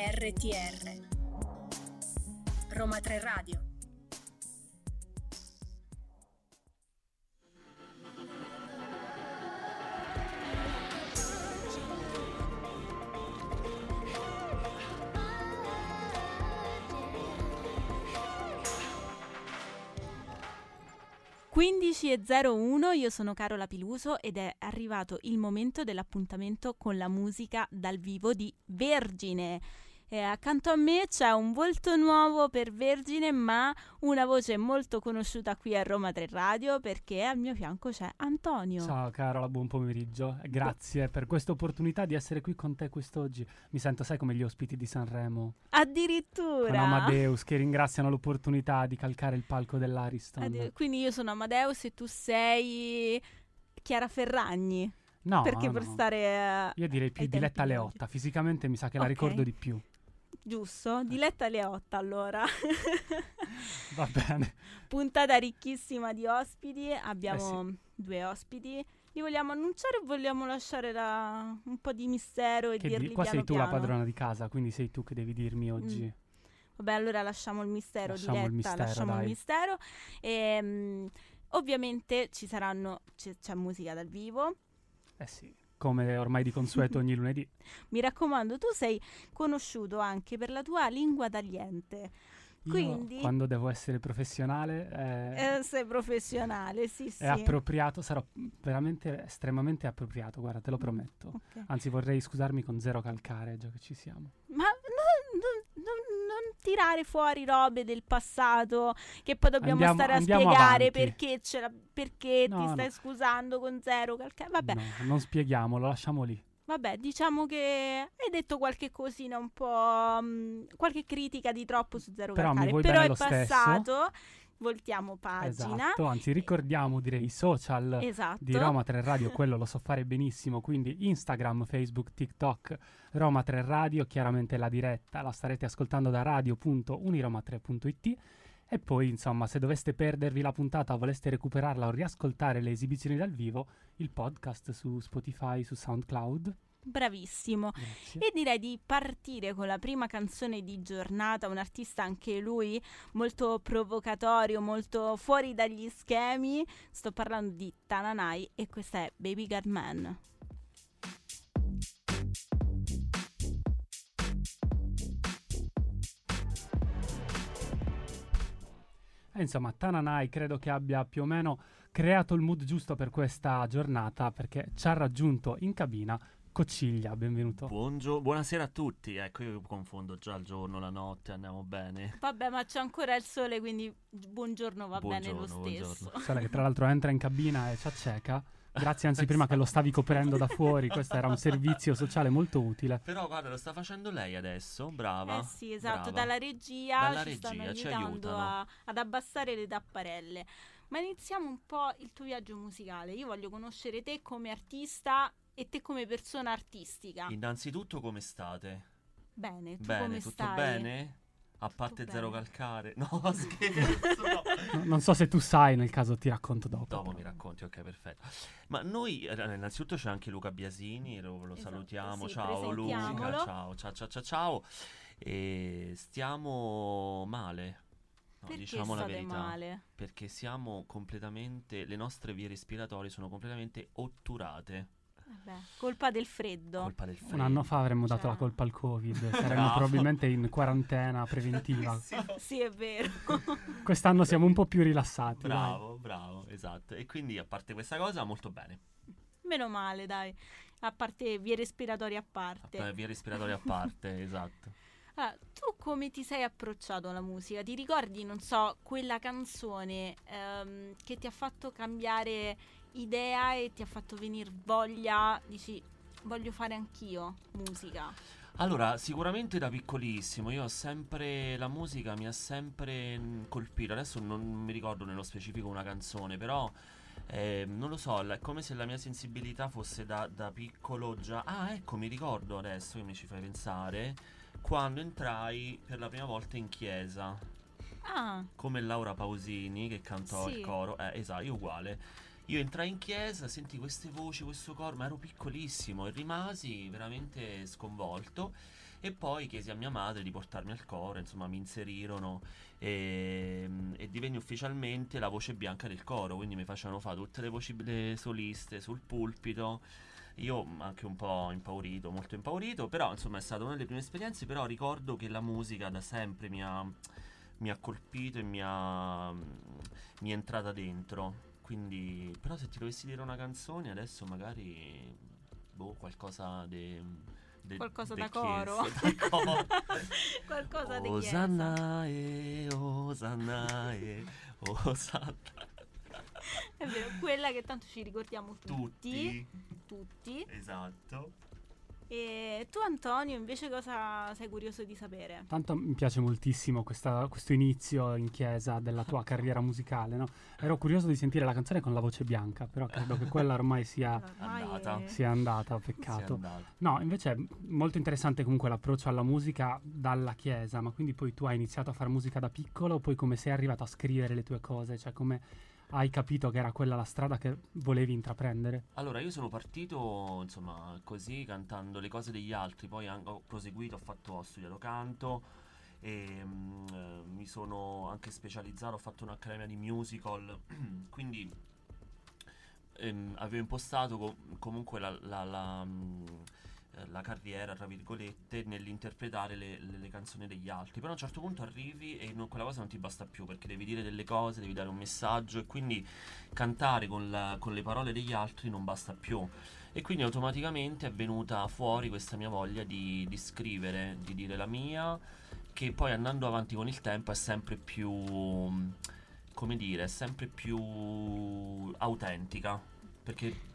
RTR Roma 3 Radio e 01, io sono Carola Piluso ed è arrivato il momento dell'appuntamento con la musica dal vivo di Vergine. E accanto a me c'è un volto nuovo per Vergine, ma una voce molto conosciuta qui a Roma 3 Radio perché al mio fianco c'è Antonio. Ciao Carola, buon pomeriggio. Grazie per questa opportunità di essere qui con te quest'oggi. Mi sento, sai, come gli ospiti di Sanremo. Addirittura. Con Amadeus che ringraziano l'opportunità di calcare il palco dell'Ariston. Addir- quindi io sono Amadeus e tu sei Chiara Ferragni. No, perché no. per stare. Io direi più Diletta Leotta. Fisicamente mi sa che okay. la ricordo di più. Giusto? Diletta Leotta allora. Va bene. Puntata ricchissima di ospiti. Abbiamo eh sì. due ospiti. Li vogliamo annunciare o vogliamo lasciare la... un po' di mistero e che dirli di... Qua sei tu piano? la padrona di casa, quindi sei tu che devi dirmi oggi. Mm. Vabbè, allora lasciamo il mistero, lasciamo Diletta, il mistero, lasciamo dai. il mistero. E, um, ovviamente ci saranno, c- c'è musica dal vivo. Eh sì come ormai di consueto ogni lunedì. Mi raccomando, tu sei conosciuto anche per la tua lingua tagliente. Quindi, Io, quando devo essere professionale, eh, eh, sei professionale, sì, sì. È appropriato, sarò veramente estremamente appropriato, guarda, te lo prometto. Okay. Anzi, vorrei scusarmi con zero calcare, già che ci siamo. Ma no, no, no, non tirare fuori robe del passato che poi dobbiamo andiamo, stare a spiegare avanti. perché, perché no, ti stai no. scusando con zero calcare. Vabbè. No, non spieghiamolo, lasciamo lì. Vabbè, diciamo che hai detto qualche cosina un po'. Mh, qualche critica di troppo su Zero Però Calcare. Mi vuoi Però bene è passato. Voltiamo pagina. Esatto, anzi ricordiamo direi i social esatto. di Roma 3 Radio, quello lo so fare benissimo, quindi Instagram, Facebook, TikTok, Roma 3 Radio, chiaramente la diretta la starete ascoltando da radio.uniroma3.it e poi insomma se doveste perdervi la puntata o voleste recuperarla o riascoltare le esibizioni dal vivo, il podcast su Spotify, su SoundCloud. Bravissimo. Grazie. E direi di partire con la prima canzone di giornata, un artista anche lui molto provocatorio, molto fuori dagli schemi. Sto parlando di Tananai e questa è Baby God Man. E insomma, Tananai credo che abbia più o meno creato il mood giusto per questa giornata perché ci ha raggiunto in cabina Cocciglia, benvenuto. Buongio- buonasera a tutti. Ecco, io confondo già il giorno, la notte, andiamo bene. Vabbè, ma c'è ancora il sole, quindi buongiorno va Buongiorno, bene lo stesso. buongiorno. Sole che tra l'altro entra in cabina e ci acceca. Grazie anzi prima che lo stavi coprendo da fuori, questo era un servizio sociale molto utile. Però guarda, lo sta facendo lei adesso, brava. Eh sì, esatto, brava. dalla regia Dalla ci stanno regia, ci aiutando aiutano. a- ad abbassare le tapparelle. Ma iniziamo un po' il tuo viaggio musicale. Io voglio conoscere te come artista e te come persona artistica. Innanzitutto come state? Bene, tu bene, come tutto stai? bene? A parte bene. zero calcare? No, scherzo. no. No- non so se tu sai, nel caso ti racconto dopo. Dopo mi racconti, ok, perfetto. Ma noi, eh, innanzitutto c'è anche Luca Biasini, lo, lo Esatto, salutiamo. sì, ciao Luca, ciao, ciao, ciao, ciao, ciao. E stiamo male. No, Perché diciamo la verità. male? Perché siamo completamente, le nostre vie respiratorie sono completamente otturate. Vabbè, colpa del freddo. Colpa del freddo. Un anno fa avremmo dato Cioè. la colpa al Covid, saremmo Bravo. probabilmente in quarantena preventiva. Sì, è vero. Quest'anno siamo un po' più rilassati. dai. Bravo, bravo, esatto. E quindi a parte questa cosa, molto bene. Meno male, dai. A parte vie respiratorie a parte. A- Vie respiratorie a parte, esatto. Allora, tu come ti sei approcciato alla musica? Ti ricordi, non so, quella canzone ehm, che ti ha fatto cambiare idea e ti ha fatto venire voglia, dici, voglio fare anch'io musica? Allora, sicuramente da piccolissimo, io ho sempre, la musica mi ha sempre mh, colpito, adesso non mi ricordo nello specifico una canzone, però eh, non lo so, è come se la mia sensibilità fosse da, da piccolo già... Ah, ecco, mi ricordo adesso che mi ci fai pensare, quando entrai per la prima volta in chiesa, Ah, come Laura Pausini che cantò Sì. il coro, eh, esatto, io uguale. Io entrai in chiesa, senti queste voci, questo coro, ma ero piccolissimo e rimasi veramente sconvolto. E poi chiesi a mia madre di portarmi al coro, insomma mi inserirono e, e divenni ufficialmente la voce bianca del coro, quindi mi facevano fare tutte le voci le soliste sul pulpito. Io anche un po' impaurito, molto impaurito, però insomma è stata una delle prime esperienze, però ricordo che la musica da sempre mi ha, mi ha colpito e mi, ha, mi è entrata dentro. Quindi, però se ti dovessi dire una canzone adesso magari, boh, qualcosa di... De, Qualcosa de da coro. coro. Qualcosa di chiesa. Osannae, Osannae, Osanna. È vero, quella che tanto ci ricordiamo tutti. Tutti. Tutti. Esatto. E tu Antonio invece cosa sei curioso di sapere? Tanto mi piace moltissimo questa- questo inizio in chiesa della tua carriera musicale, no? Ero curioso di sentire la canzone con la voce bianca, però credo che quella ormai sia, andata. sia andata, Si è peccato. andato. No, invece è molto interessante comunque l'approccio alla musica dalla chiesa, ma quindi poi tu hai iniziato a fare musica da piccolo, poi come sei arrivato a scrivere le tue cose, cioè come hai capito che era quella la strada che volevi intraprendere? Allora, io sono partito, insomma, così, cantando le cose degli altri, poi ho proseguito, ho, fatto, ho studiato canto e mm, eh, mi sono anche specializzato, ho fatto un'accademia di musical, quindi ehm, avevo impostato co- comunque la, la- la, mm, eh, la carriera, tra virgolette, nell'interpretare le, le- le canzoni degli altri. Però a un certo punto arrivi e non- quella cosa non ti basta più perché devi dire delle cose, devi dare un messaggio e quindi cantare con, la- con le parole degli altri non basta più. E quindi automaticamente è venuta fuori questa mia voglia di, di scrivere, di dire la mia, che poi andando avanti con il tempo è sempre più, come dire, è sempre più autentica. Perché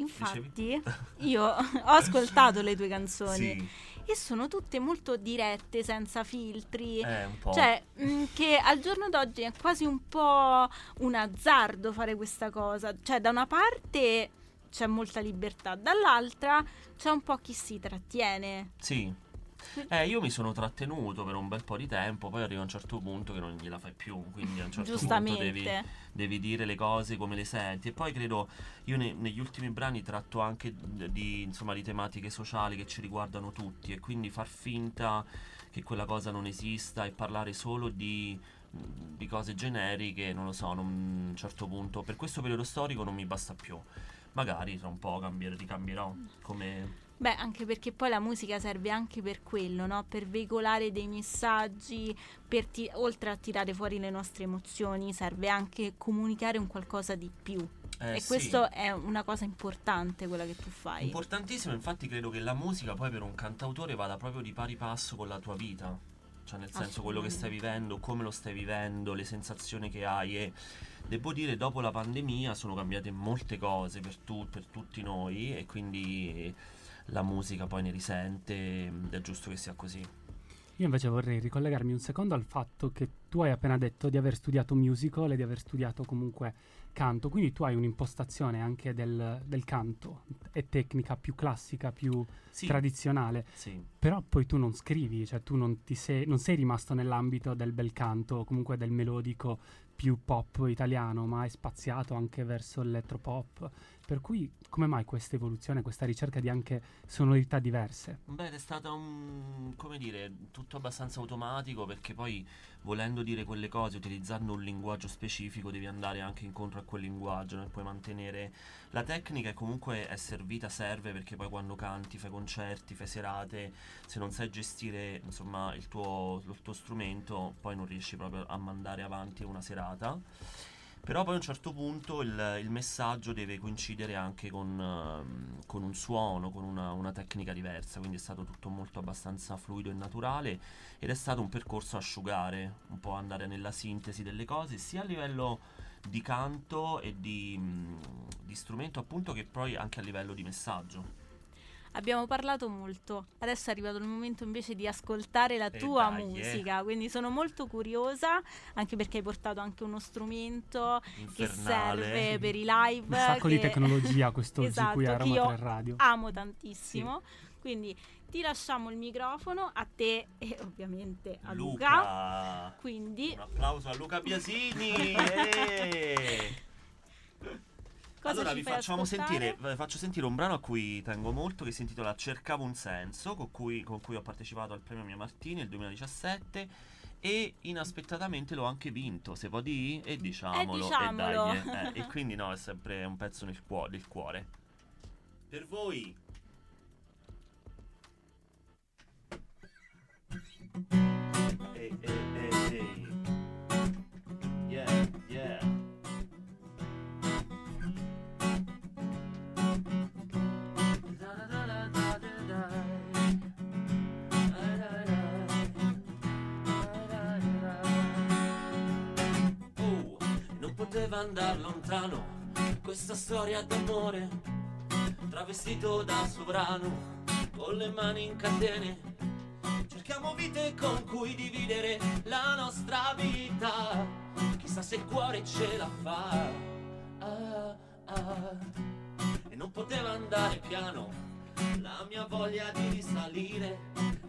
Infatti, io ho ascoltato le tue canzoni sì, e sono tutte molto dirette, senza filtri. è un po'... Cioè, mh, che al giorno d'oggi è quasi un po' un azzardo fare questa cosa. Cioè, da una parte c'è molta libertà, dall'altra c'è un po' chi si trattiene. Sì. Eh, io mi sono trattenuto per un bel po' di tempo, poi arriva un certo punto che non gliela fai più, quindi a un certo punto devi, devi dire le cose come le senti. E poi credo, io ne- negli ultimi brani tratto anche di, insomma, di tematiche sociali che ci riguardano tutti e quindi far finta che quella cosa non esista e parlare solo di, di cose generiche, non lo so, non- a un certo punto, per questo periodo storico non mi basta più. Magari tra un po' cambier- ricambierò come... Beh, anche perché poi la musica serve anche per quello, no? Per veicolare dei messaggi, per ti- oltre a tirare fuori le nostre emozioni, serve anche comunicare un qualcosa di più. Eh, e sì. questo è una cosa importante, quella che tu fai. Importantissimo, infatti credo che la musica poi per un cantautore vada proprio di pari passo con la tua vita. Cioè nel senso quello che stai vivendo, come lo stai vivendo, le sensazioni che hai e devo dire dopo la pandemia sono cambiate molte cose per, tu- per tutti noi e quindi la musica poi ne risente ed è giusto che sia così. Io invece vorrei ricollegarmi un secondo al fatto che tu hai appena detto di aver studiato musical e di aver studiato comunque canto, quindi tu hai un'impostazione anche del, del canto e tecnica più classica, più Sì, tradizionale, sì. però poi tu non scrivi, cioè tu non, ti sei, non sei rimasto nell'ambito del bel canto o comunque del melodico più pop italiano, ma hai spaziato anche verso l'elettropop. Per cui come mai questa evoluzione, questa ricerca di anche sonorità diverse? Beh, è stata un, come dire, tutto abbastanza automatico perché poi volendo dire quelle cose, utilizzando un linguaggio specifico, devi andare anche incontro a quel linguaggio, non puoi mantenere la tecnica comunque è servita, serve perché poi quando canti, fai concerti, fai serate, se non sai gestire, insomma, il tuo, il tuo strumento, poi non riesci proprio a mandare avanti una serata. Però poi a un certo punto il, il messaggio deve coincidere anche con, ehm, con un suono, con una, una tecnica diversa, quindi è stato tutto molto abbastanza fluido e naturale ed è stato un percorso asciugare, un po' andare nella sintesi delle cose, sia a livello di canto e di, mh, di strumento appunto che poi anche a livello di messaggio. Abbiamo parlato molto, adesso è arrivato il momento invece di ascoltare la Eh tua dai, eh. musica, quindi sono molto curiosa, anche perché hai portato anche uno strumento che Infernale. serve per i live. Un sacco di che tecnologia quest'oggi Esatto, qui a che Roma io 3 Radio. amo tantissimo. Quindi ti lasciamo il microfono a te e ovviamente a Luca. Luca. Quindi Un applauso a Luca Biasini. eh! Cosa allora vi facciamo ascoltare? sentire, faccio sentire un brano a cui tengo molto che si intitola Cercavo un senso, con cui, con cui ho partecipato al premio Mia Martini nel 2017 e inaspettatamente l'ho anche vinto, se può dire, e diciamolo, diciamolo. e dai, eh, e quindi no, è sempre un pezzo nel cuore, del cuore. Per voi. Andare lontano questa storia d'amore, travestito da sovrano, con le mani in catene. Cerchiamo vite con cui dividere la nostra vita. Chissà se il cuore ce la fa. Ah, ah. E non poteva andare piano. La mia voglia di risalire,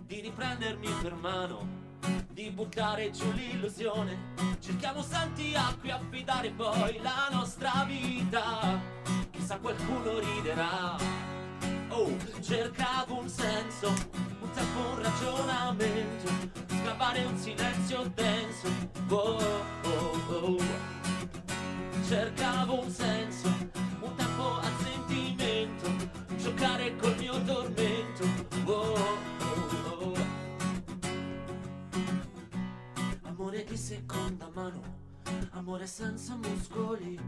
di riprendermi per mano, di buttare giù l'illusione. Cerchiamo santi a cui affidare poi la nostra vita. Chissà qualcuno riderà. Oh, cercavo un senso, un tempo, un ragionamento, scavare un silenzio denso. Oh, oh, oh. Cercavo un senso, un tempo al sentimento, giocare col seconda mano, amore senza muscoli.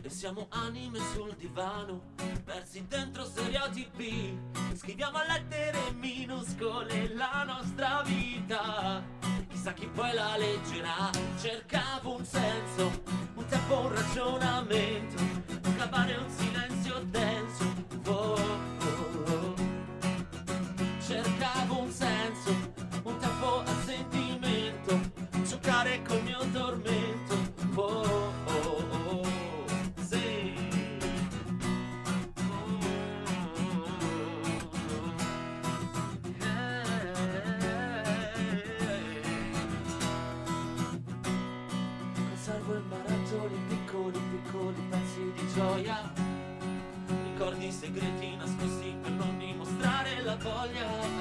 E siamo anime sul divano, persi dentro stereotipi. Scriviamo a lettere minuscole la nostra vita. Chissà chi poi la leggerà. Cercavo un senso, un tempo, un ragionamento. Scavare un silenzio denso. Col mio tormento. Oh, oh, oh, sì. Conservo in barattoli piccoli, piccoli pezzi di gioia ricordi segreti nascosti per non dimostrare la voglia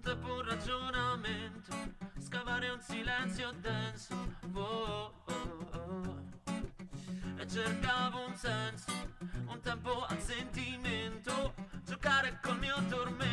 tempo, un ragionamento, scavare un silenzio denso. Oh, oh, oh. E cercavo un senso, un tempo al sentimento, giocare col mio tormento.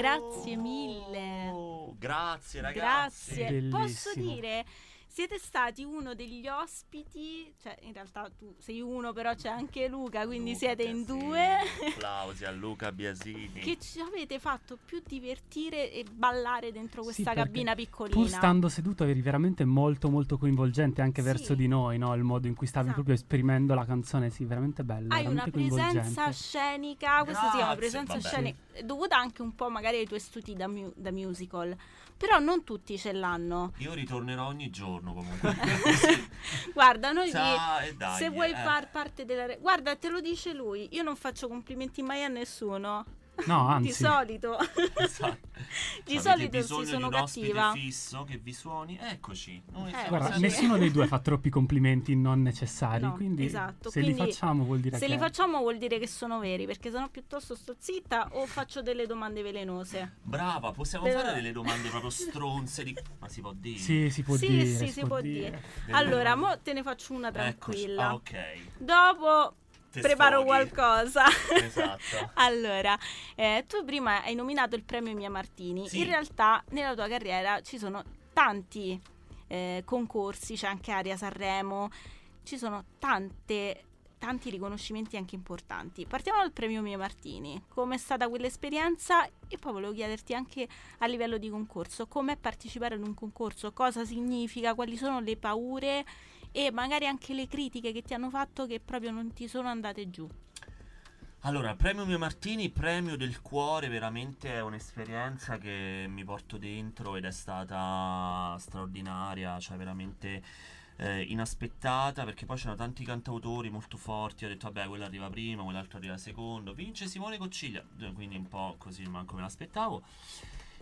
Grazie mille. Oh, Grazie ragazzi. Grazie. Posso Bellissimo. dire, siete stati uno degli ospiti, cioè in realtà tu sei uno, però c'è anche Luca, quindi Luca siete in Biasini. due. Applausi a Luca Biasini. Che ci avete fatto più divertire e ballare dentro Sì, questa perché cabina piccolina. Pur stando seduto eri veramente molto molto coinvolgente anche Sì. verso di noi, no? Il modo in cui stavi Esatto. proprio esprimendo la canzone, sì, veramente bello, Hai una veramente presenza coinvolgente. scenica, questa si chiama presenza vabbè. scenica, dovuta anche un po' magari ai tuoi studi da, mu- da musical, però non tutti ce l'hanno. Io ritornerò ogni giorno comunque. Guarda, noi Sa, e dai, se vuoi eh. far parte della... re- Guarda, te lo dice lui, io non faccio complimenti mai a nessuno, No, di anzi, solito. Esatto. Di Avete solito sì, sono di un cattiva. fisso che vi suoni? Eccoci. Noi Eh, guarda, sempre- nessuno dei due fa troppi complimenti non necessari, No, quindi esatto, se li quindi facciamo vuol dire Se che li facciamo vuol dire che sono veri, perché sennò piuttosto sto zitta o faccio delle domande velenose. Brava, possiamo Però- fare delle domande proprio stronze di... Ma si può dire? Sì, si può Sì, dire, sì, si può Delle Allora, domande. mo te ne faccio una tranquilla. Ah, ok. Dopo preparo sfoghi. qualcosa. Esatto. allora, eh, tu prima hai nominato il premio Mia Martini. Sì. In realtà nella tua carriera ci sono tanti eh, concorsi, c'è anche Aria Sanremo, ci sono tante tanti riconoscimenti anche importanti. Partiamo dal premio Mie Martini. Com'è stata quell'esperienza? E poi volevo chiederti anche a livello di concorso, com'è partecipare ad un concorso, cosa significa, quali sono le paure e magari anche le critiche che ti hanno fatto che proprio non ti sono andate giù. Allora, premio Mio Martini, premio del cuore, veramente è un'esperienza che mi porto dentro ed è stata straordinaria, cioè veramente eh, inaspettata perché poi c'erano tanti cantautori molto forti, ho detto vabbè quello arriva prima, quell'altro arriva secondo, vince Simone Cocciglia, quindi un po' così manco me l'aspettavo.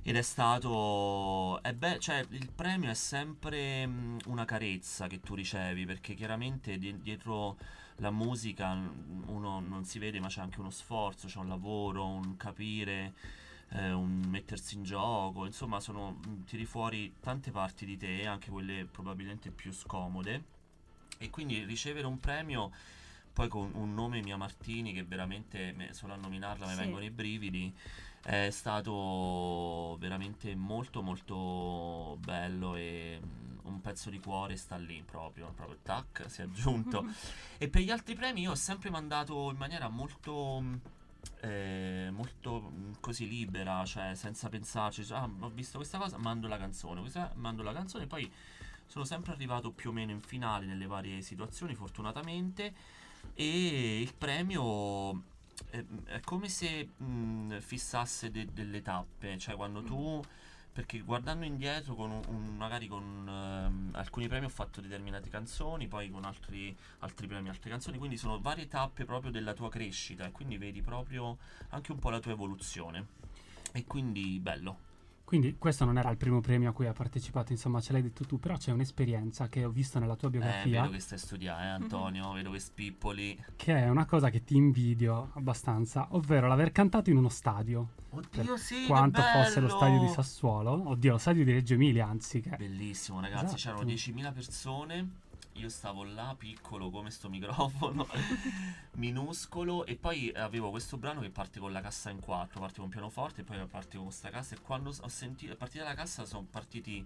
Ed è stato. È be- cioè, il premio è sempre mh, una carezza che tu ricevi perché chiaramente di- dietro la musica uno non si vede, ma c'è anche uno sforzo, c'è un lavoro, un capire, eh, un mettersi in gioco. Insomma, sono, tiri fuori tante parti di te, anche quelle probabilmente più scomode. E quindi ricevere un premio poi con un nome Mia Martini che veramente me, solo a nominarla mi Sì. vengono i brividi è stato veramente molto molto bello e mm, un pezzo di cuore sta lì proprio, proprio tac, si è aggiunto. e per gli altri premi io ho sempre mandato in maniera molto mm, eh, molto mm, così libera, cioè senza pensarci, cioè, ah, ho visto questa cosa, mando la canzone, questa, mando la canzone, poi sono sempre arrivato più o meno in finale nelle varie situazioni, fortunatamente, e il premio è, è come se mh, fissasse de- delle tappe, cioè quando tu perché guardando indietro con un, un- magari con ehm, alcuni premi ho fatto determinate canzoni, poi con altri, altri premi altre canzoni, quindi sono varie tappe proprio della tua crescita e quindi vedi proprio anche un po' la tua evoluzione. E quindi bello. Quindi questo non era il primo premio a cui hai partecipato, insomma ce l'hai detto tu, però c'è un'esperienza che ho visto nella tua Eh, biografia vedo che stai a studiare, eh, Antonio, vedo che spippoli. che è una cosa che ti invidio abbastanza, ovvero l'aver cantato in uno stadio. Oddio, sì, quanto fosse lo stadio di Sassuolo, oddio, lo stadio di Reggio Emilia, anzi che Bellissimo, ragazzi. Esatto. C'erano 10.000 persone. Io stavo là, piccolo come sto microfono, minuscolo. E poi avevo questo brano che parte con la cassa in quattro. Parte con pianoforte e poi parte con questa cassa. E quando ho sentito, a partire dalla cassa, sono partiti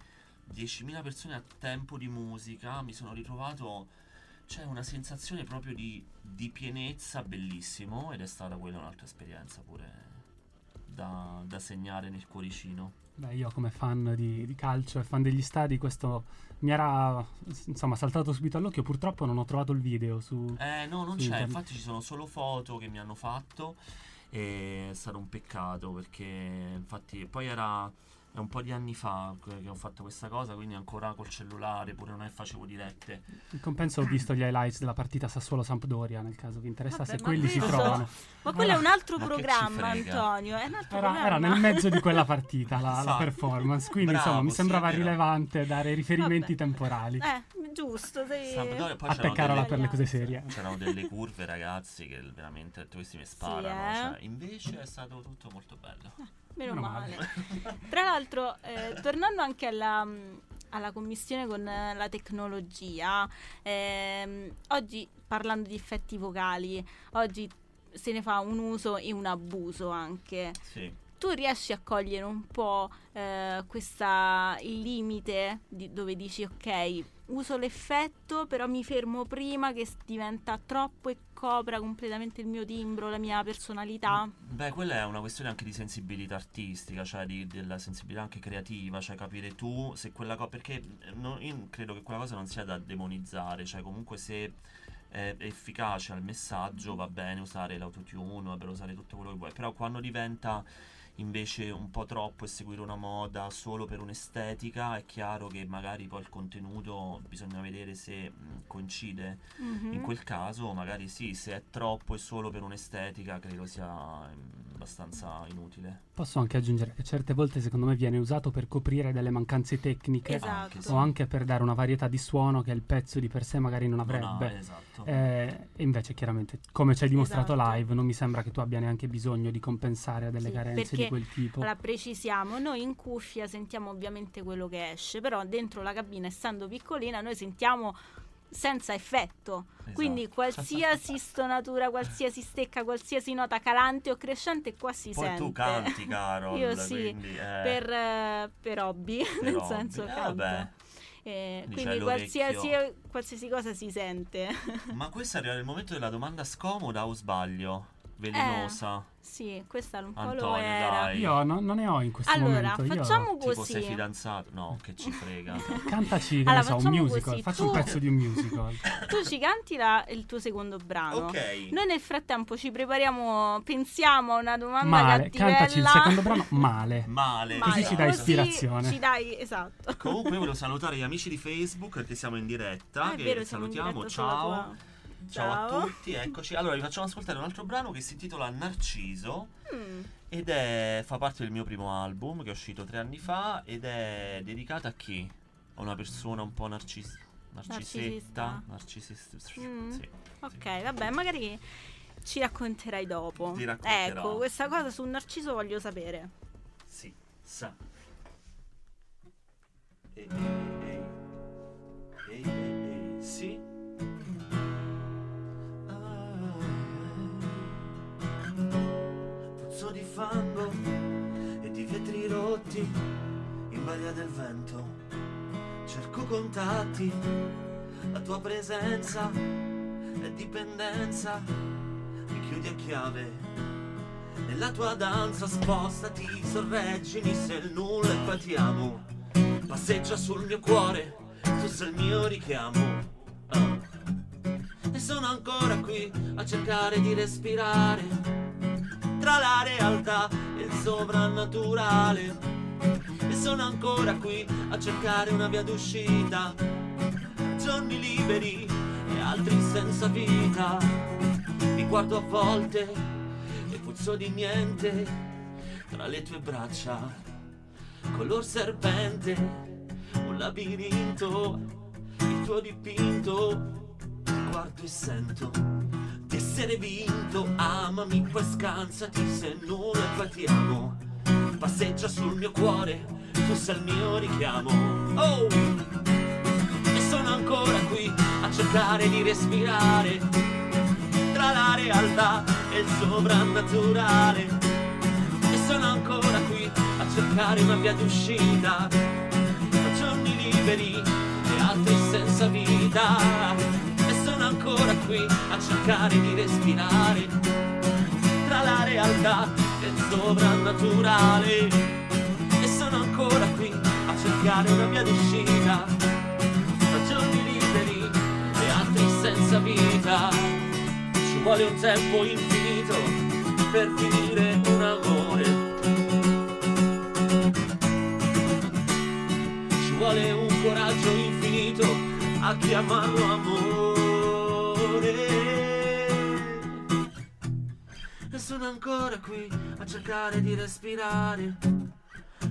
10.000 persone a tempo di musica. Mi sono ritrovato. C'è una sensazione proprio di, di pienezza bellissimo. Ed è stata quella un'altra esperienza pure da, da segnare nel cuoricino. Beh, io come fan di, di calcio e fan degli stadi, questo mi era insomma saltato subito all'occhio. Purtroppo non ho trovato il video su. Eh no, non c'è, inter- infatti ci sono solo foto che mi hanno fatto e è stato un peccato perché infatti poi era è un po' di anni fa che ho fatto questa cosa, quindi ancora col cellulare, pure non è facevo dirette. In compenso ho visto gli highlights della partita Sassuolo-Sampdoria, nel caso vi interessasse, Vabbè, quelli si trovano. Ma quello è un altro programma? Antonio. È un altro Era, programma. era nel mezzo di quella partita la, la Esatto. performance, quindi Bravo, insomma mi sì, sembrava vero. rilevante dare riferimenti Vabbè. temporali. Eh, giusto. Sei... Sampdoria, poi per le cose serie. c'erano delle curve ragazzi che veramente questi mi sparano, eh? cioè, invece è stato tutto molto bello. Meno Meno male. male. Tra l'altro, eh, tornando anche alla, alla commissione con la tecnologia, ehm, oggi parlando di effetti vocali, oggi se ne fa un uso e un abuso anche. Sì. Tu riesci a cogliere un po' eh, questa, il limite di- dove dici ok, uso l'effetto, però mi fermo prima che diventa troppo e copra completamente il mio timbro, la mia personalità. Beh, quella è una questione anche di sensibilità artistica, cioè di- della sensibilità anche creativa, cioè capire tu se quella cosa. Perché eh, no- io credo che quella cosa non sia da demonizzare, cioè comunque se è efficace al messaggio va bene usare l'autotune, va bene usare tutto quello che vuoi, però quando diventa invece un po' troppo e seguire una moda solo per un'estetica, è chiaro che magari poi il contenuto bisogna vedere se mh, coincide. Mhm. In quel caso, magari sì, se è troppo e solo per un'estetica, credo sia mm, abbastanza inutile. Posso anche aggiungere che certe volte secondo me viene usato per coprire delle mancanze tecniche Esatto. O anche per dare una varietà di suono che il pezzo di per sé magari non Non ha- avrebbe. esatto. Eh, e invece chiaramente, come ci hai dimostrato Esatto. live, non mi sembra che tu abbia neanche bisogno di compensare a delle Sì, carenze perché di quel tipo. Allora, precisiamo, noi in cuffia sentiamo ovviamente quello che esce, però dentro la cabina, essendo piccolina, noi sentiamo senza effetto. Esatto. Quindi qualsiasi stonatura, qualsiasi stecca, qualsiasi nota calante o crescente qua si Poi sente. tu canti, Carol. Io sì, quindi, eh, per, per hobby, per nel hobby. senso Eh, canto. vabbè. Eh, Quindi qualsiasi, qualsiasi cosa si sente. Ma questo arriva nel momento della domanda scomoda o sbaglio? Velenosa. sì, questa un po' lo Antonio, era. dai. Io no- non ne ho in questo Allora, momento. Io- facciamo Tipo così. sei fidanzato? No, che ci frega. Cantaci, che Allora, ne so, un facciamo musical. così, Faccio tu- un pezzo di un musical. Tu ci canti la- il tuo secondo brano. ok. Noi nel frattempo ci prepariamo, pensiamo a una domanda Male, cattivella. cantaci il secondo brano male. Male. Male. Così ci dai Così ispirazione. Ci dai, esatto. Comunque volevo salutare gli amici di Facebook perché siamo in diretta. Ah, è che vero, siamo in salutiamo. diretta sulla Ciao. Ciao a tutti, eccoci. Allora, vi facciamo ascoltare un altro brano che si intitola Narciso Mm. ed è, fa parte del mio primo album che è uscito tre anni fa ed è dedicato a chi? A una persona un po' narcis- narcisetta. Narcisista. Mm. Sì. Ok, vabbè, magari ci racconterai dopo. Ti racconterò. Ecco, questa cosa su Narciso voglio sapere. Sì, sa. Ehi, di fango e di vetri rotti in balia del vento. Cerco contatti, la tua presenza è dipendenza. Mi chiudi a chiave nella tua danza spostati, sorreggimi se il nulla e poi ti amo. Passeggia sul mio cuore, tu sei il mio richiamo. Ah. E sono ancora qui a cercare di respirare tra la realtà e il sovrannaturale. E sono ancora qui a cercare una via d'uscita. Giorni liberi e altri senza vita. Mi guardo a volte e puzzo di niente tra le tue braccia. Color serpente, un labirinto, il tuo dipinto. Guardo e sento di essere vinto. Amami, poi scansati se nulla e poi ti amo. Passeggia sul mio cuore, tu sei il mio richiamo. Oh! E sono ancora qui a cercare di respirare tra la realtà e il sovrannaturale. E sono ancora qui a cercare una via d'uscita tra giorni liberi e altri senza vita. Ancora qui a cercare di respirare tra la realtà e il sovrannaturale. E sono ancora qui a cercare una via d'uscita tra giorni liberi e altri senza vita. Ci vuole un tempo infinito per finire un amore. Ci vuole un coraggio infinito a chiamarlo amore. E sono ancora qui a cercare di respirare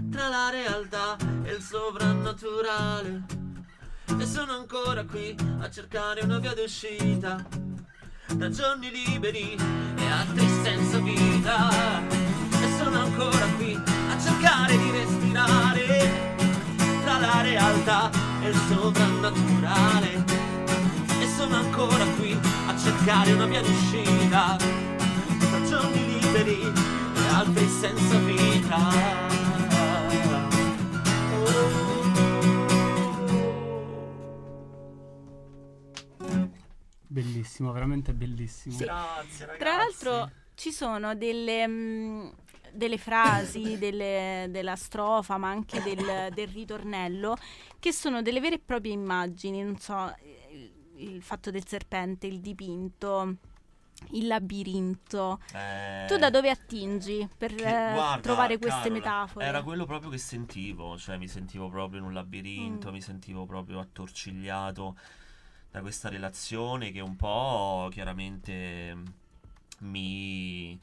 tra la realtà e il sovrannaturale. E sono ancora qui a cercare una via d'uscita da giorni liberi e altri senza vita. E sono ancora qui a cercare di respirare tra la realtà e il sovrannaturale. Sono ancora qui a cercare una via d'uscita tra giorni liberi e altri senza vita. Bellissimo, veramente bellissimo. Grazie ragazzi. Tra l'altro ci sono delle, mm, delle frasi delle- della strofa, ma anche del, del ritornello, che sono delle vere e proprie immagini, non so, il, fatto del serpente, il dipinto, il labirinto. Eh, Tu da dove attingi per che- eh, guarda, trovare queste Carola, metafore? Era quello proprio che sentivo, cioè mi sentivo proprio in un labirinto, Mm. mi sentivo proprio attorcigliato da questa relazione che un po' chiaramente mi,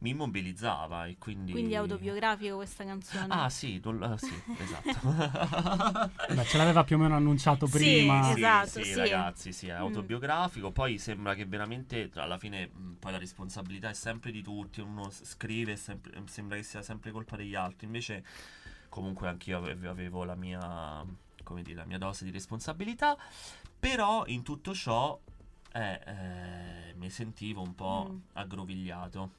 mi immobilizzava e quindi... Quindi è autobiografico questa canzone. Ah sì, non- ah, sì, esatto. Beh, ce l'aveva più o meno annunciato Sì, prima. Sì, Esatto, sì, sì. ragazzi, sì, è Mm. autobiografico. Poi sembra che veramente alla fine mh, poi la responsabilità è sempre di tutti. Uno scrive, sempre- sembra che sia sempre colpa degli altri. Invece, comunque, anch'io avevo, avevo la mia, come dire, la mia dose di responsabilità. Però in tutto ciò eh, eh, mi sentivo un po' Mm. aggrovigliato.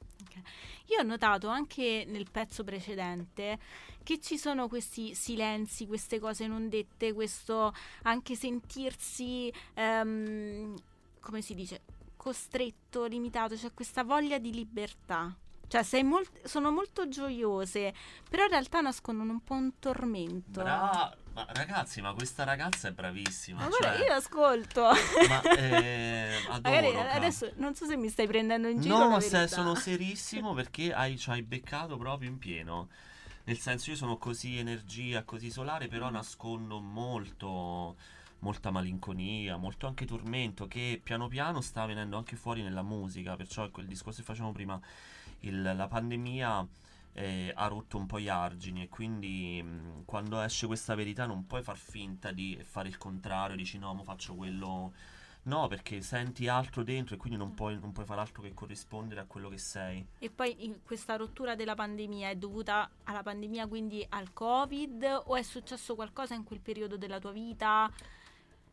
Io ho notato anche nel pezzo precedente che ci sono questi silenzi, queste cose non dette, questo anche sentirsi, ehm, come si dice, costretto, limitato, c'è questa voglia di libertà. Cioè, molt- sono molto gioiose, però in realtà nascondono un po' un tormento. Bra- ma ragazzi, ma questa ragazza è bravissima. Ma guarda, cioè- io ascolto. Ma eh, adoro, Magari adesso non so se mi stai prendendo in giro. No, se- sono serissimo perché hai, ci hai beccato proprio in pieno. Nel senso, io sono così energia, così solare, però Mm. nascondo molto, molta malinconia, molto anche tormento che piano piano sta venendo anche fuori nella musica. Perciò quel discorso che facevamo prima, il- la pandemia eh, ha rotto un po' gli argini e quindi mh, quando esce questa verità non puoi far finta di fare il contrario, dici no, mo faccio quello No, perché senti altro dentro e quindi non puoi, non puoi fare altro che corrispondere a quello che sei. E poi questa rottura della pandemia è dovuta alla pandemia, quindi al Covid, o è successo qualcosa in quel periodo della tua vita?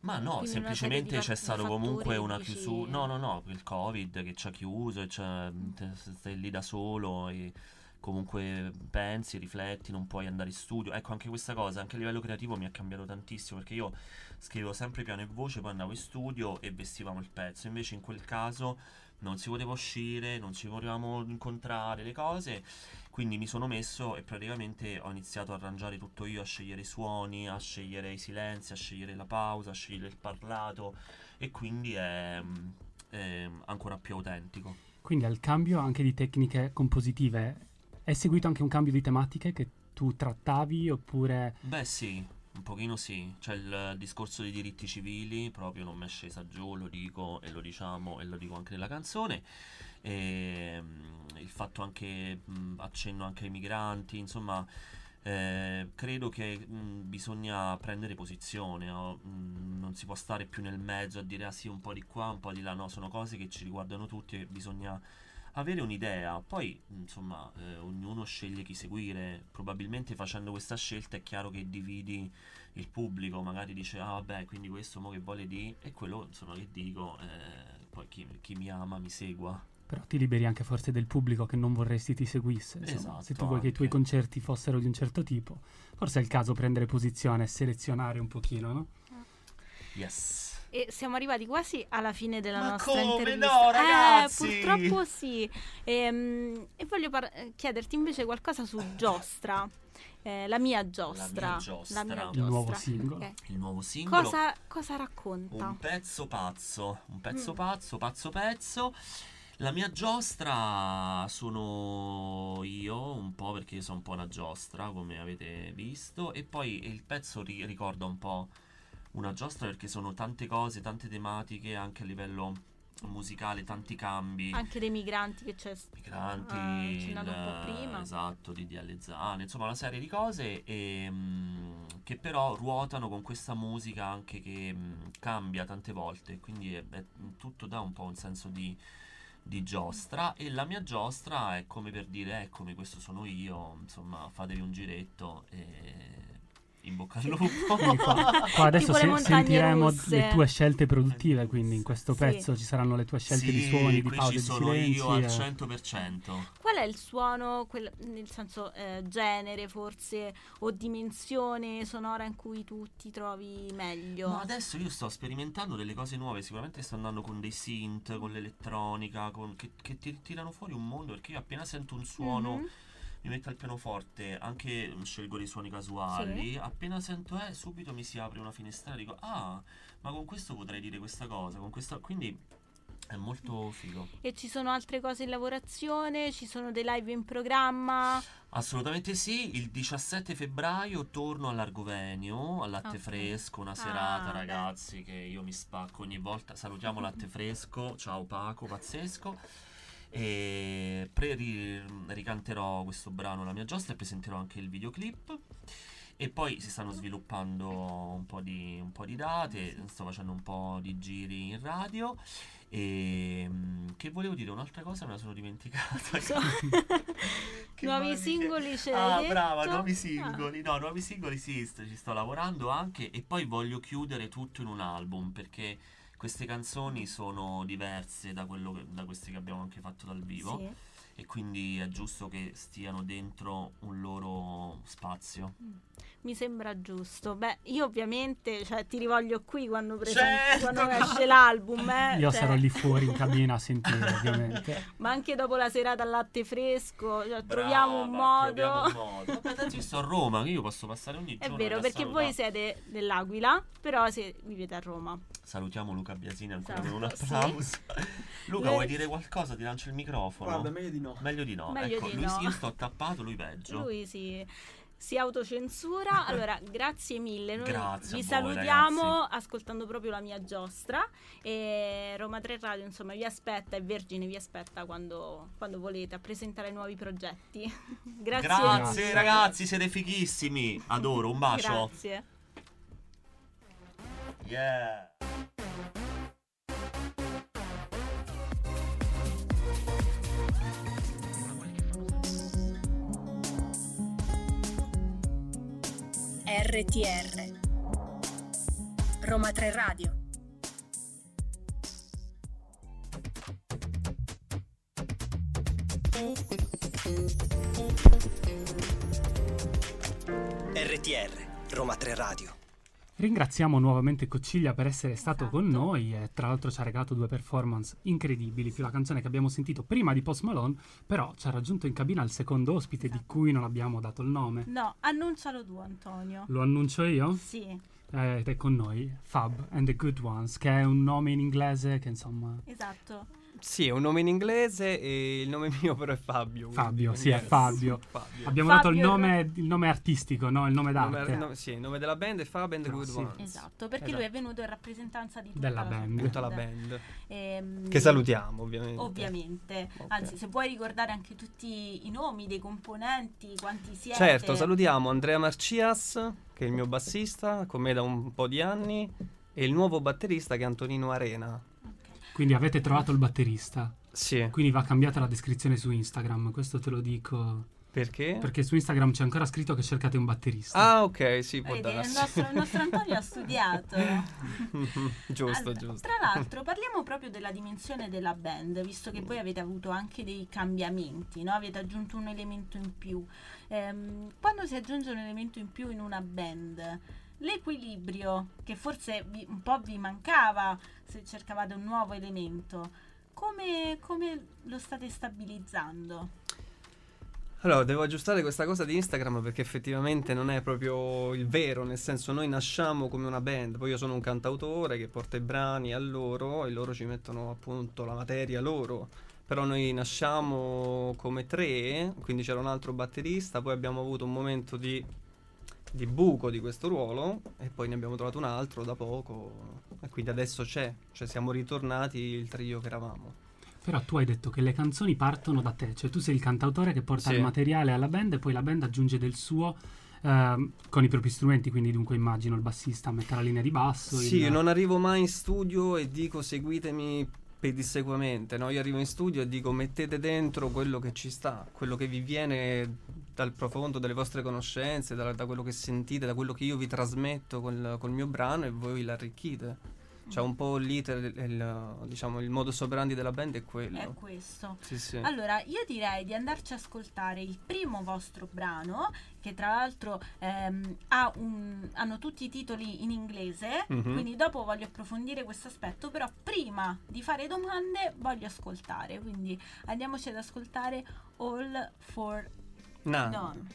Ma no, Quindi semplicemente c'è di comunque una dici- chiusura. No, no, no, il Covid che ci ha chiuso e c'è- stai lì da solo e comunque pensi, rifletti, non puoi andare in studio. Ecco, anche questa cosa, anche a livello creativo mi ha cambiato tantissimo perché io scrivevo sempre piano e voce, poi andavo in studio e vestivamo il pezzo. Invece in quel caso non si poteva uscire, non ci potevamo incontrare le cose. Quindi mi sono messo e praticamente ho iniziato a arrangiare tutto io, a scegliere i suoni, a scegliere i silenzi, a scegliere la pausa, a scegliere il parlato e quindi è, è ancora più autentico. Quindi al cambio anche di tecniche compositive è seguito anche un cambio di tematiche che tu trattavi oppure Beh sì, un pochino sì, c'è il discorso dei diritti civili, proprio non mi è scesa giù, lo dico e lo diciamo e lo dico anche nella canzone. E, mm, il fatto anche, accenno anche ai migranti, insomma, eh, credo che mm, bisogna prendere posizione, oh, mm, non si può stare più nel mezzo a dire ah sì un po' di qua, un po' di là, no, sono cose che ci riguardano tutti e bisogna avere un'idea, poi insomma eh, ognuno sceglie chi seguire, probabilmente facendo questa scelta è chiaro che dividi il pubblico, magari dice ah vabbè quindi questo mo che vuole di e quello insomma che dico, eh, poi chi, chi mi ama mi segua. però ti liberi anche forse del pubblico che non vorresti ti seguisse. Insomma, Esatto, se tu vuoi che i tuoi anche. concerti fossero di un certo tipo, forse è il caso prendere posizione e selezionare un pochino, no? Yes. E siamo arrivati quasi alla fine della Ma nostra come intervista. no, ragazzi? Eh, purtroppo sì. Ehm, E, voglio par- eh, chiederti invece qualcosa su Giostra. Eh, la mia giostra. giostra. La mia Il Il nuovo giostra. singolo. Ok. Il nuovo singolo. Cosa, cosa racconta? Un pezzo pazzo, un pezzo Mm. pazzo, pazzo pezzo. La mia giostra sono io, un po' perché sono un po' una giostra, come avete visto, e poi il pezzo ri- ricorda un po' una giostra perché sono tante cose, tante tematiche, anche a livello musicale, tanti cambi. Anche dei migranti che c'è. Migranti, Ah, accennato un po' il- prima. esatto, di DL Zane, insomma una serie di cose e, mm, che però ruotano con questa musica anche che mm, cambia tante volte, quindi è- è- tutto dà un po' un senso di, di giostra e la mia giostra è come per dire eccomi questo sono io, insomma fatevi un giretto e in bocca al lupo. Qua, qua adesso se- sentiremo russe. le tue scelte produttive, quindi in questo Sì. pezzo ci saranno le tue scelte di Sì, suoni, di qui pause, ci di sono silenzi. io al eh. 100%. Qual è il suono, quel- nel senso eh, genere forse, o dimensione sonora in cui tu ti trovi meglio? Ma adesso io sto sperimentando delle cose nuove, sicuramente sto andando con dei synth, con l'elettronica, con- che, che ti tirano fuori un mondo, perché io appena sento un suono, Mhm. Mi metto al pianoforte, anche mm, scelgo dei suoni casuali, appena sento eh, subito mi si apre una finestra e dico, ah, ma con questo potrei dire questa cosa, con questa... Quindi è molto figo. E ci sono altre cose in lavorazione? Ci sono dei live in programma? Assolutamente sì, il 17 febbraio torno all'Argovenio, al latte Ok. fresco, una Ah, serata beh. ragazzi che io mi spacco ogni volta, salutiamo latte fresco, ciao Paco, pazzesco. E pre- ri- ricanterò questo brano La mia giostra e presenterò anche il videoclip. E poi si stanno sviluppando un po' di, un po' di date, sto facendo un po' di giri in radio. E mm, che volevo dire un'altra cosa, me la sono dimenticata. So- Nuovi singoli ce Ah, brava, nuovi Ah. singoli. No, nuovi singoli sì, ci sto lavorando anche e poi voglio chiudere tutto in un album perché queste canzoni sono diverse da, che- da queste che abbiamo anche fatto dal vivo Sì. E quindi è giusto che stiano dentro un loro spazio. Mi sembra giusto. Beh, io ovviamente cioè, ti rivoglio qui quando, presen- Certo, quando esce l'album. eh, Io cioè, sarò lì fuori in cabina a sentire, ovviamente. Ma anche dopo la serata al latte fresco, cioè, Brava, troviamo un modo. troviamo un modo. Tanto io sto a Roma, io posso passare ogni È giorno. vero, a perché salutare. voi siete dell'Aquila, però se vivete a Roma. Salutiamo Luca Biasini ancora Esatto, con un sì. applauso. Luca, Le- vuoi dire qualcosa? Ti lancio il microfono. Guarda, meglio di no. Meglio di no. Meglio ecco, di lui no. sì, io sto tappato, lui peggio. Lui si, si autocensura. Allora, grazie mille. Noi Grazie vi voi, salutiamo ragazzi. ascoltando proprio la mia giostra. E Roma 3 Radio, insomma, vi aspetta e Vergine vi aspetta quando, quando volete a presentare nuovi progetti. grazie. Grazie mille. ragazzi, siete fighissimi. Adoro, un bacio. Grazie. Yeah. RTR Roma 3 Radio RTR Roma 3 Radio. Ringraziamo nuovamente Cocciglia per essere stato con noi e tra l'altro ci ha regalato due performance incredibili, più la canzone che abbiamo sentito prima di Post Malone, però ci ha raggiunto in cabina il secondo ospite di cui non abbiamo dato il nome. No, annuncialo tu, Antonio. Lo annuncio io? Sì, Eh, Ed è con noi Fab and the Good Ones, che è un nome in inglese che insomma... esatto. Sì, è un nome in inglese e il nome mio però è Fabio. Fabio, sì, è Fabio. Fabio. Abbiamo Fabio dato il nome, il nome artistico, no? Il nome Il d'arte. nome, no, sì, il nome della band è Fab and the No, Good sì. Ones. Esatto, perché Esatto. lui è venuto in rappresentanza di tutta Della la band. Tutta la band. Ehm, Che salutiamo, ovviamente. Ovviamente, Ok. anzi se puoi ricordare anche tutti i nomi dei componenti, quanti siete. Certo, salutiamo Andrea Marcias, che è il mio bassista, con me da un po' di anni, e il nuovo batterista che è Antonino Arena. Quindi avete trovato il batterista. Sì, Quindi va cambiata la descrizione su Instagram, questo te lo dico. perché? Perché su Instagram c'è ancora scritto che cercate un batterista. Ah, ok, sì, può Vedi, il darsi. nostro, il nostro Antonio ha studiato. giusto, Allora, giusto. Tra l'altro parliamo proprio della dimensione della band, visto che voi avete avuto anche dei cambiamenti, no? avete aggiunto un elemento in più. Ehm, quando si aggiunge un elemento in più in una band, l'equilibrio che forse vi- un po' vi mancava se cercavate un nuovo elemento, come, come lo state stabilizzando? Allora, devo aggiustare questa cosa di Instagram perché effettivamente non è proprio il vero, nel senso noi nasciamo come una band, poi io sono un cantautore che porta i brani a loro e loro ci mettono appunto la materia loro, però noi nasciamo come tre, quindi c'era un altro batterista, poi abbiamo avuto un momento di, di buco di questo ruolo e poi ne abbiamo trovato un altro da poco e quindi adesso c'è, cioè siamo ritornati il trio che eravamo. Però tu hai detto che le canzoni partono da te, cioè tu sei il cantautore che porta Sì. il materiale alla band e poi la band aggiunge del suo ehm, con i propri strumenti, quindi dunque immagino il bassista mette la linea di basso. Sì, il- non arrivo mai in studio e dico seguitemi pedissequamente, no? Io arrivo in studio e dico mettete dentro quello che ci sta, quello che vi viene dal profondo delle vostre conoscenze, da, da quello che sentite, da quello che io vi trasmetto col, col mio brano e voi l'arricchite. Cioè un po' l'iter, il, diciamo, il modus operandi della band è quello. È questo. Sì, sì. Allora, io direi di andarci a ascoltare il primo vostro brano, che tra l'altro ehm, ha un- hanno tutti i titoli in inglese, Mhm. quindi dopo voglio approfondire questo aspetto, però prima di fare domande voglio ascoltare, quindi andiamoci ad ascoltare All for None. None.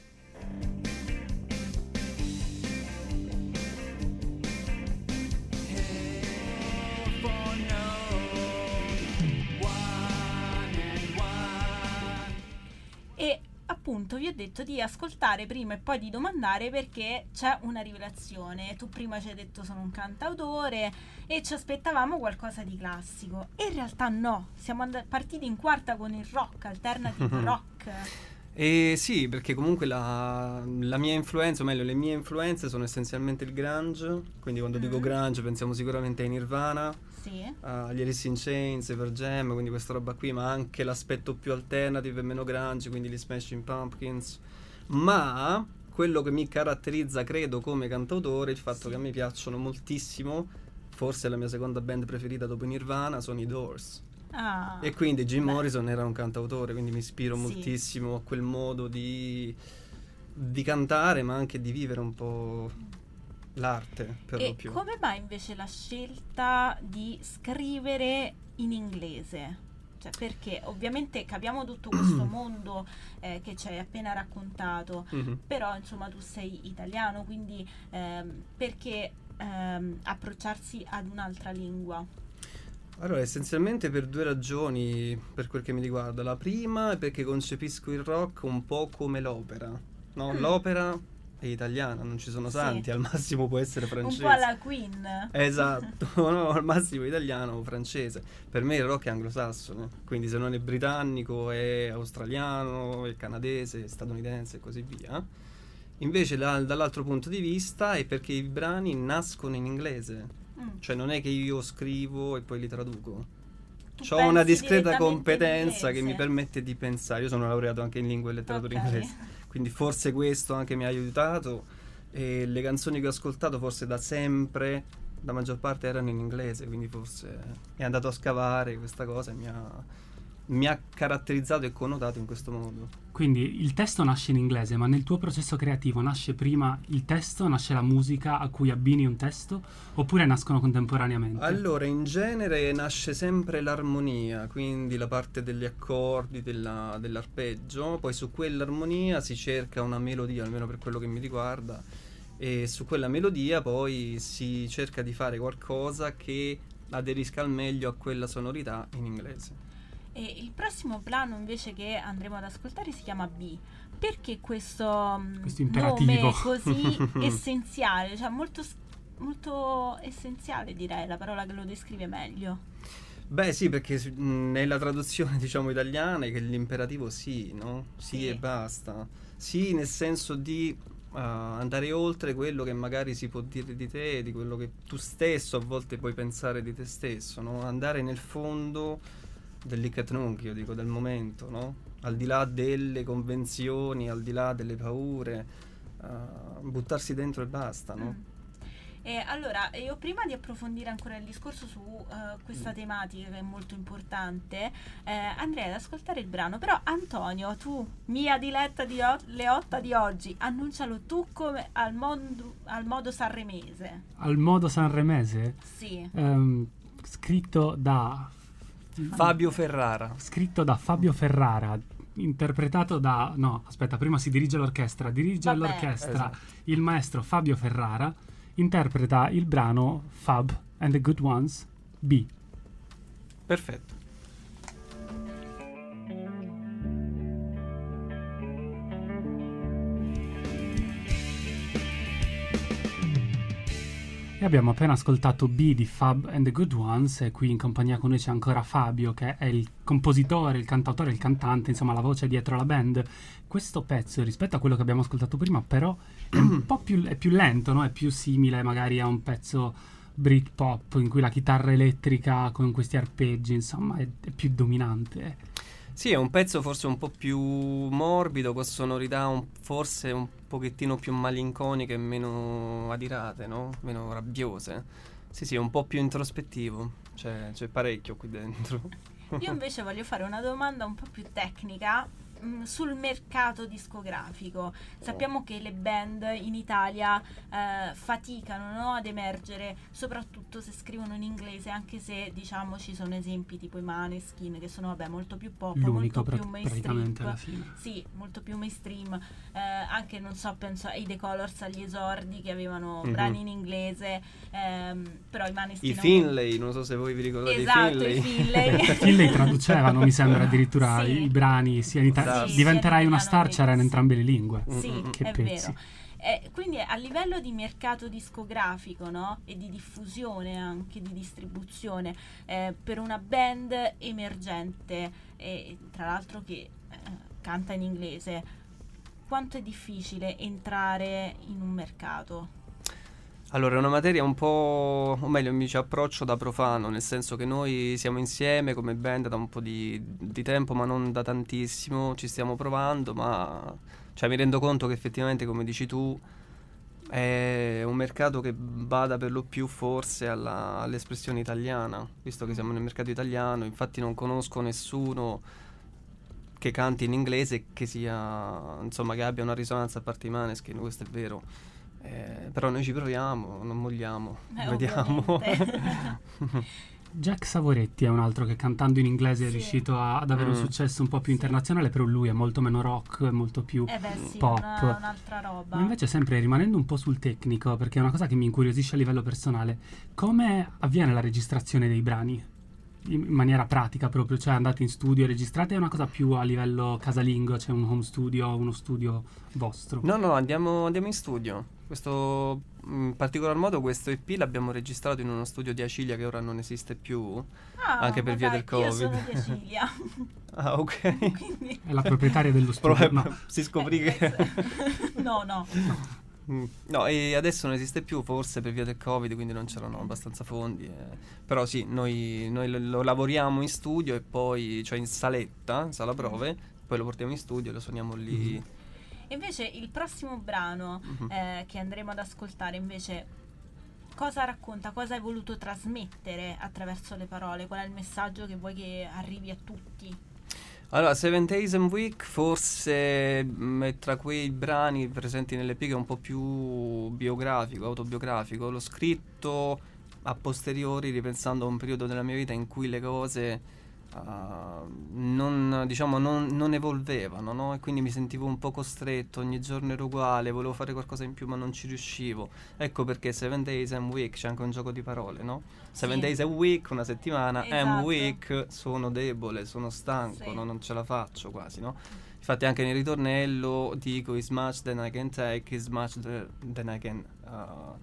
Appunto vi ho detto di ascoltare prima e poi di domandare perché c'è una rivelazione. Tu prima ci hai detto sono un cantautore e ci aspettavamo qualcosa di classico. E in realtà no, siamo and- partiti in quarta con il rock, alternative rock. E sì, perché comunque la, la mia influenza, o meglio, le mie influenze sono essenzialmente il grunge. Quindi quando dico Mm. grunge pensiamo sicuramente ai Nirvana, Sì. agli Alice in Chains, Jam, quindi questa roba qui, ma anche l'aspetto più alternative e meno grunge, quindi gli Smashing Pumpkins. Ma quello che mi caratterizza, credo, come cantautore, il fatto Sì. che a me piacciono moltissimo, forse la mia seconda band preferita dopo Nirvana, sono i Doors. Ah, E quindi Jim beh. Morrison era un cantautore, quindi mi ispiro Sì. moltissimo a quel modo di, di cantare, ma anche di vivere un po' l'arte per lo E più. come mai invece la scelta di scrivere in inglese? Cioè, perché ovviamente capiamo tutto questo mondo eh, che ci hai appena raccontato, Mhm. però insomma tu sei italiano, quindi ehm, perché ehm, approcciarsi ad un'altra lingua? Allora, essenzialmente per due ragioni per quel che mi riguarda. La prima è perché concepisco il rock un po' come l'opera. No? Mm. L'opera è italiana, non ci sono Sì. santi, al massimo può essere francese. Un po' alla Queen. Esatto, no, al massimo italiano o francese. Per me il rock è anglosassone, quindi se non è britannico è australiano, è canadese, è statunitense e così via. Invece da- dall'altro punto di vista è perché i brani nascono in inglese, Mm. cioè non è che io scrivo e poi li traduco. Tu Ho una discreta competenza che mi permette di pensare. Io sono laureato anche in lingua e letteratura Ok. inglese, quindi forse questo anche mi ha aiutato. E le canzoni che ho ascoltato, forse da sempre, la maggior parte erano in inglese, quindi forse è andato a scavare questa cosa e mi ha, mi ha caratterizzato e connotato in questo modo. Quindi il testo nasce in inglese, ma nel tuo processo creativo nasce prima il testo, nasce la musica a cui abbini un testo, oppure nascono contemporaneamente? Allora, in genere nasce sempre l'armonia, quindi la parte degli accordi, della- dell'arpeggio, poi su quell'armonia si cerca una melodia, almeno per quello che mi riguarda, e su quella melodia poi si cerca di fare qualcosa che aderisca al meglio a quella sonorità in inglese. E il prossimo brano invece che andremo ad ascoltare si chiama B. Perché questo, mm, Questo imperativo. nome così essenziale, cioè molto, molto essenziale direi, la parola che lo descrive meglio. Beh sì, perché mh, nella traduzione diciamo italiana è che l'imperativo sì, no? Sì, Sì. e basta. Sì, nel senso di uh, andare oltre quello che magari si può dire di te, di quello che tu stesso a volte puoi pensare di te stesso, no? Andare nel fondo dell'Ikatnunk, io dico, del momento, no? Al di là delle convenzioni, al di là delle paure, uh, buttarsi dentro e basta, no? Mm. E allora, io prima di approfondire ancora il discorso su eh, questa Mm. tematica che è molto importante, eh, andrei ad ascoltare il brano. Però Antonio, tu, mia diletta di o- Leotta di oggi, annuncialo tu come al, mondo, al modo sanremese. Al modo sanremese, Sì. ehm, scritto da Fabio Ferrara. scritto da Fabio Ferrara, interpretato da no, aspetta, prprima si dirige l'orchestra, dirige Vabbè. l'orchestra Esatto. il maestro Fabio Ferrara, interpreta il brano Fab and the Good Ones B. Perfetto. E abbiamo appena ascoltato B di Fab and the Good Ones e qui in compagnia con noi c'è ancora Fabio che è il compositore, il cantautore, il cantante, insomma la voce dietro la band. Questo pezzo rispetto a quello che abbiamo ascoltato prima però è un po' più, più lento, no? è più simile magari a un pezzo Britpop in cui la chitarra elettrica con questi arpeggi insomma è, è più dominante. Sì, è un pezzo forse un po' più morbido, con sonorità un- forse un pochettino più malinconiche e meno adirate, no? Meno rabbiose. Sì, sì, è un po' più introspettivo. C'è, c'è parecchio qui dentro. Io invece voglio fare una domanda un po' più tecnica mh, sul mercato discografico. Sappiamo che le band in Italia eh, faticano no, ad emergere, soprattutto se scrivono in inglese, anche se diciamo ci sono esempi tipo i Maneskin che sono vabbè, molto più pop, L'unico molto pra- più mainstream. Sì, molto più mainstream. Eh, anche, non so, penso ai The Colors agli esordi che avevano Mhm. brani in inglese, ehm, però i Maneskin... I Finlay, non so se voi vi ricordate Esatto, i i Finlay. Finlay. Finlay traducevano mi sembra addirittura Sì. i, i brani sia in italiano Diventerai una star c'era in entrambe le lingue Mm, Sì, mm, mm. Che è pezzi. vero. Eh, quindi a livello di mercato discografico no? e di diffusione anche di distribuzione eh, per una band emergente e tra l'altro che eh, canta in inglese quanto è difficile entrare in un mercato? Allora, è una materia un po', o meglio, mi ci approccio da profano, nel senso che noi siamo insieme come band da un po' di, di tempo, ma non da tantissimo, ci stiamo provando, ma cioè, mi rendo conto che effettivamente, come dici tu, È un mercato che bada per lo più forse alla- all'espressione italiana, visto che siamo nel mercato italiano, infatti non conosco nessuno che canti in inglese che sia, insomma, che abbia una risonanza a parte i Maneskin, questo è vero. Eh, però noi ci proviamo, non molliamo, Eh, vediamo. Jack Savoretti è un altro che cantando in inglese è Sì. riuscito a- ad avere un Mm. successo un po' più internazionale, però lui è molto meno rock, è molto più Eh beh sì, pop. una- un'altra roba. Ma invece sempre rimanendo un po' sul tecnico, perché è una cosa che mi incuriosisce a livello personale, come avviene la registrazione dei brani? In in maniera pratica proprio, cioè andate in studio e registrate, è una cosa più a livello casalingo, c'è un home studio, uno studio vostro. No, no, andiamo, andiamo in studio. Questo, in particolar modo questo EP l'abbiamo registrato in uno studio di Acilia che ora non esiste più. Ah, anche per via dai, del Io sono Covid. di Acilia, Ah, ok. quindi... È la proprietaria dello studio. Però, no. si scoprì Eh, che... no, no. Mm, No, e adesso non esiste più, forse per via del Covid, quindi non c'erano abbastanza fondi. eh. Però sì, noi, noi lo, lo lavoriamo in studio e poi, cioè in saletta, in sala prove, poi lo portiamo in studio e lo suoniamo lì. E invece il prossimo brano Mhm. eh, che andremo ad ascoltare invece cosa racconta, cosa hai voluto trasmettere attraverso le parole, qual è il messaggio che vuoi che arrivi a tutti? Allora, Seven Days and Week forse mm, è tra quei brani presenti nell'EP che è un po' più biografico, autobiografico. L'ho scritto a posteriori ripensando a un periodo della mia vita in cui le cose ah, non, diciamo, non, non evolvevano, no? E quindi mi sentivo un po' costretto, ogni giorno ero uguale, volevo fare qualcosa in più ma non ci riuscivo. Ecco perché Seven Days and Week c'è anche un gioco di parole, no? Seven Sì. Days a week, una settimana, Esatto. week, sono debole, sono stanco, Sì. no? non ce la faccio quasi, no? Infatti anche nel ritornello dico is much than I can take, is much than I can, uh,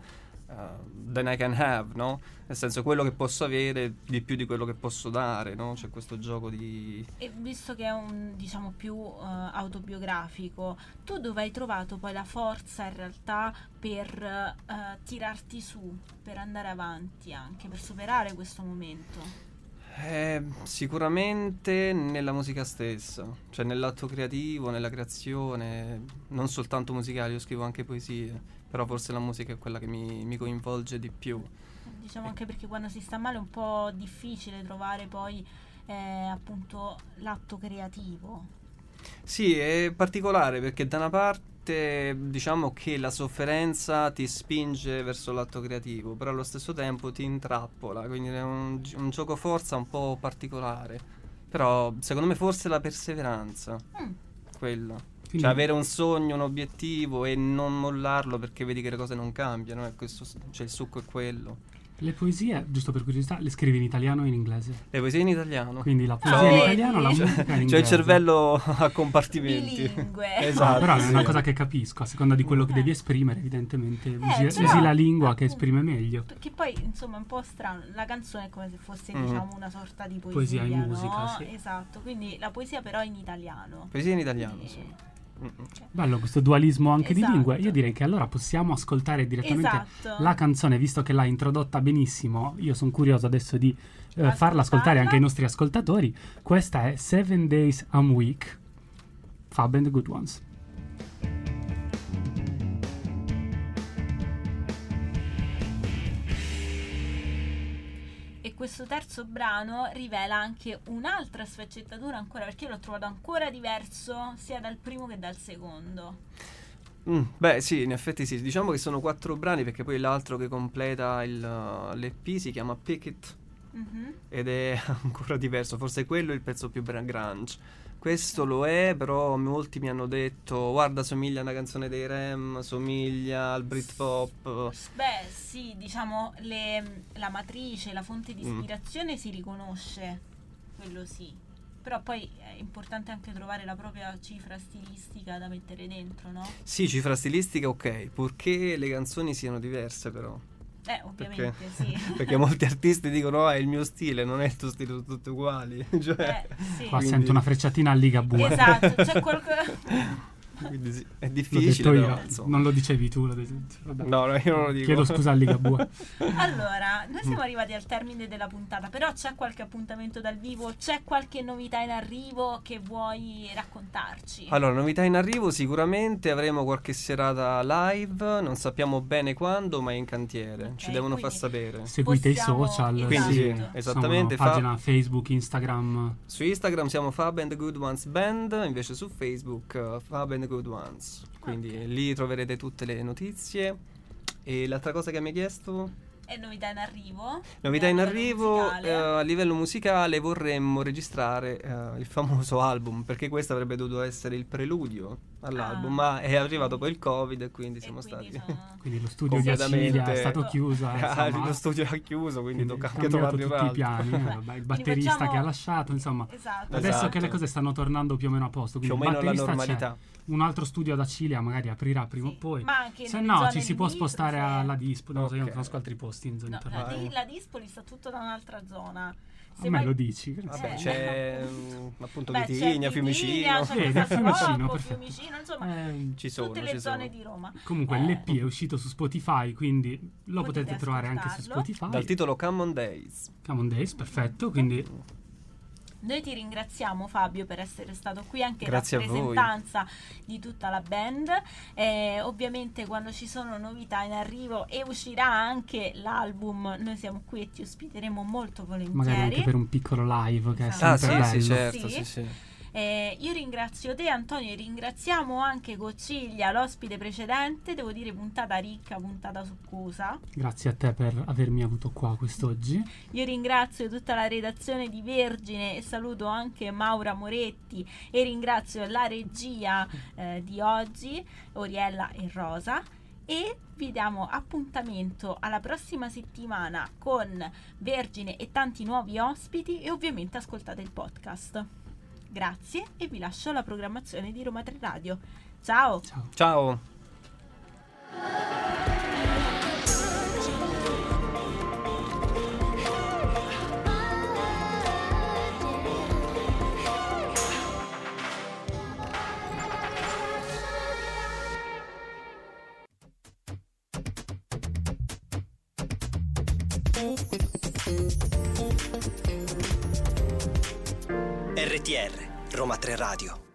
uh, than I can have, no? Nel senso quello che posso avere di più di quello che posso dare, no? C'è questo gioco di... E visto che è un diciamo più eh, autobiografico, tu dove hai trovato poi la forza in realtà per eh, tirarti su, per andare avanti anche, per superare questo momento? Eh, sicuramente nella musica stessa, cioè nell'atto creativo, nella creazione, non soltanto musicale, io scrivo anche poesie, però forse la musica è quella che mi, mi coinvolge di più. Diciamo anche perché quando si sta male è un po' difficile trovare poi eh, appunto l'atto creativo. Sì, è particolare perché da una parte diciamo che la sofferenza ti spinge verso l'atto creativo, però allo stesso tempo ti intrappola, quindi è un, un gioco forza un po' particolare. Però secondo me forse la perseveranza, Mm. quella. Quindi- Cioè avere un sogno, un obiettivo e non mollarlo perché vedi che le cose non cambiano, e questo, cioè il succo è quello. Le poesie, giusto per curiosità, le scrivi in italiano o in inglese? Le poesie in italiano. Quindi la poesia in vedi? italiano, la Cioè- musica in C'ho inglese. il cervello a compartimenti. Bilingue. Esatto. però è una sì. cosa che capisco, a seconda di quello che Eh. devi esprimere, evidentemente usi, però, usi la lingua che esprime meglio. Che poi insomma è un po' strano, la canzone è come se fosse Mhm. diciamo una sorta di poesia, Poesia in no? musica, sì. Esatto, quindi la poesia però in italiano. Poesie in italiano, Quindi- sì. Cioè- Bello questo dualismo anche di Esatto. lingue. Io direi che allora possiamo ascoltare direttamente Esatto. la canzone, visto che l'ha introdotta benissimo. Io sono curioso adesso di eh, farla ascoltare anche ai nostri ascoltatori. Questa è Seven Days a Week, Fab and the Good Ones. Questo terzo brano rivela anche un'altra sfaccettatura ancora, perché io l'ho trovato ancora diverso sia dal primo che dal secondo. Mm, beh, sì, in effetti sì. Diciamo che sono quattro brani perché poi l'altro che completa il, uh, l'EP si chiama Pick It Mhm. ed è ancora diverso. Forse quello è il pezzo più grunge. Questo lo è, però molti mi hanno detto guarda, somiglia a una canzone dei Rem, somiglia al Britpop. Beh, sì, diciamo le- la matrice, la fonte di Mm. ispirazione si riconosce, quello sì. Però poi è importante anche trovare la propria cifra stilistica da mettere dentro, no? Sì, cifra stilistica ok, purché le canzoni siano diverse però. Eh, ovviamente sì. Perché molti artisti dicono ah è il mio stile, non è il tuo stile, sono tutti uguali. cioè, Eh, sì. Qua Quindi- sento una frecciatina a Ligabue. Esatto, c'è qualcosa... Quindi sì, è difficile. però, non lo dicevi tu. Lo dicevi-. No, no, io non lo dico. Chiedo scusa a Ligabue. Allora, noi siamo arrivati al termine della puntata, però c'è qualche appuntamento dal vivo? C'è qualche novità in arrivo che vuoi raccontarci? Allora, novità in arrivo sicuramente avremo qualche serata live, non sappiamo bene quando, ma è in cantiere, Ok, ci devono far sapere. Seguite Possiamo- i social. esatto. Quindi sì, Esatto. esattamente, Insomma, fa- pagina Facebook, Instagram. su Instagram siamo Fab and Good Ones Band, invece su Facebook uh, Fab and Good Ones. Quindi lì troverete tutte le notizie. E l'altra cosa che mi hai chiesto? È novità in arrivo? Novità A in livello arrivo, musicale? eh, a livello musicale vorremmo registrare eh, il famoso album, perché questo avrebbe dovuto essere il preludio all'album, Ah. ma è arrivato poi il Covid e quindi E siamo quindi stati... sono- Quindi lo studio di. Acilia è stato chiuso. Ah, insomma, lo studio era chiuso, quindi quindi tocca anche trovarne tutti i piani. eh, vabbè, il batterista facciamo- che ha lasciato, insomma. Esatto. Adesso Esatto. che le cose stanno tornando più o meno a posto, Più quindi o il meno alla batterista c'è. Un altro studio ad Acilia magari aprirà prima Sì, o poi. Ma anche Se no, ci si può limitrofe. spostare alla Dispoli. Non so, io non conosco altri posti in zone No, la, intermedie. di- la Dispoli sta tutto da un'altra zona. Se A me vai- lo dici? Vabbè, Eh. c'è mm, appunto Beh, Vitigna, Fiumicino. c'è Vedi, Casal Fiumicino, perfetto. Fiumicino, insomma, Eh, Ci sono, tutte ci le zone sono. di Roma. comunque Eh, l'EP è uscito su Spotify, quindi lo Potete potete trovare anche su. Spotify. Dal titolo Come on Days. Come on Days, perfetto. Quindi Noi ti ringraziamo Fabio per essere stato qui anche Grazie in rappresentanza di tutta la band. Eh, ovviamente quando ci sono novità in arrivo e uscirà anche l'album, noi siamo qui e ti ospiteremo molto volentieri. magari anche per un piccolo live che è Esatto. Ah, sempre sì, bello. sì, certo, Sì. sì, sì. Eh, io ringrazio te Antonio e ringraziamo anche Cocciglia, l'ospite precedente, devo dire puntata ricca, puntata succosa. Grazie a te per avermi avuto qua quest'oggi. Io ringrazio tutta la redazione di Vergine e saluto anche Maura Moretti e ringrazio la regia eh, di oggi, Oriella e Rosa. E vi diamo appuntamento alla prossima settimana con Vergine e tanti nuovi ospiti e ovviamente ascoltate il podcast. Grazie e vi lascio alla programmazione di Roma 3 Radio. Ciao! Ciao. Ciao. RTR, Roma 3 Radio.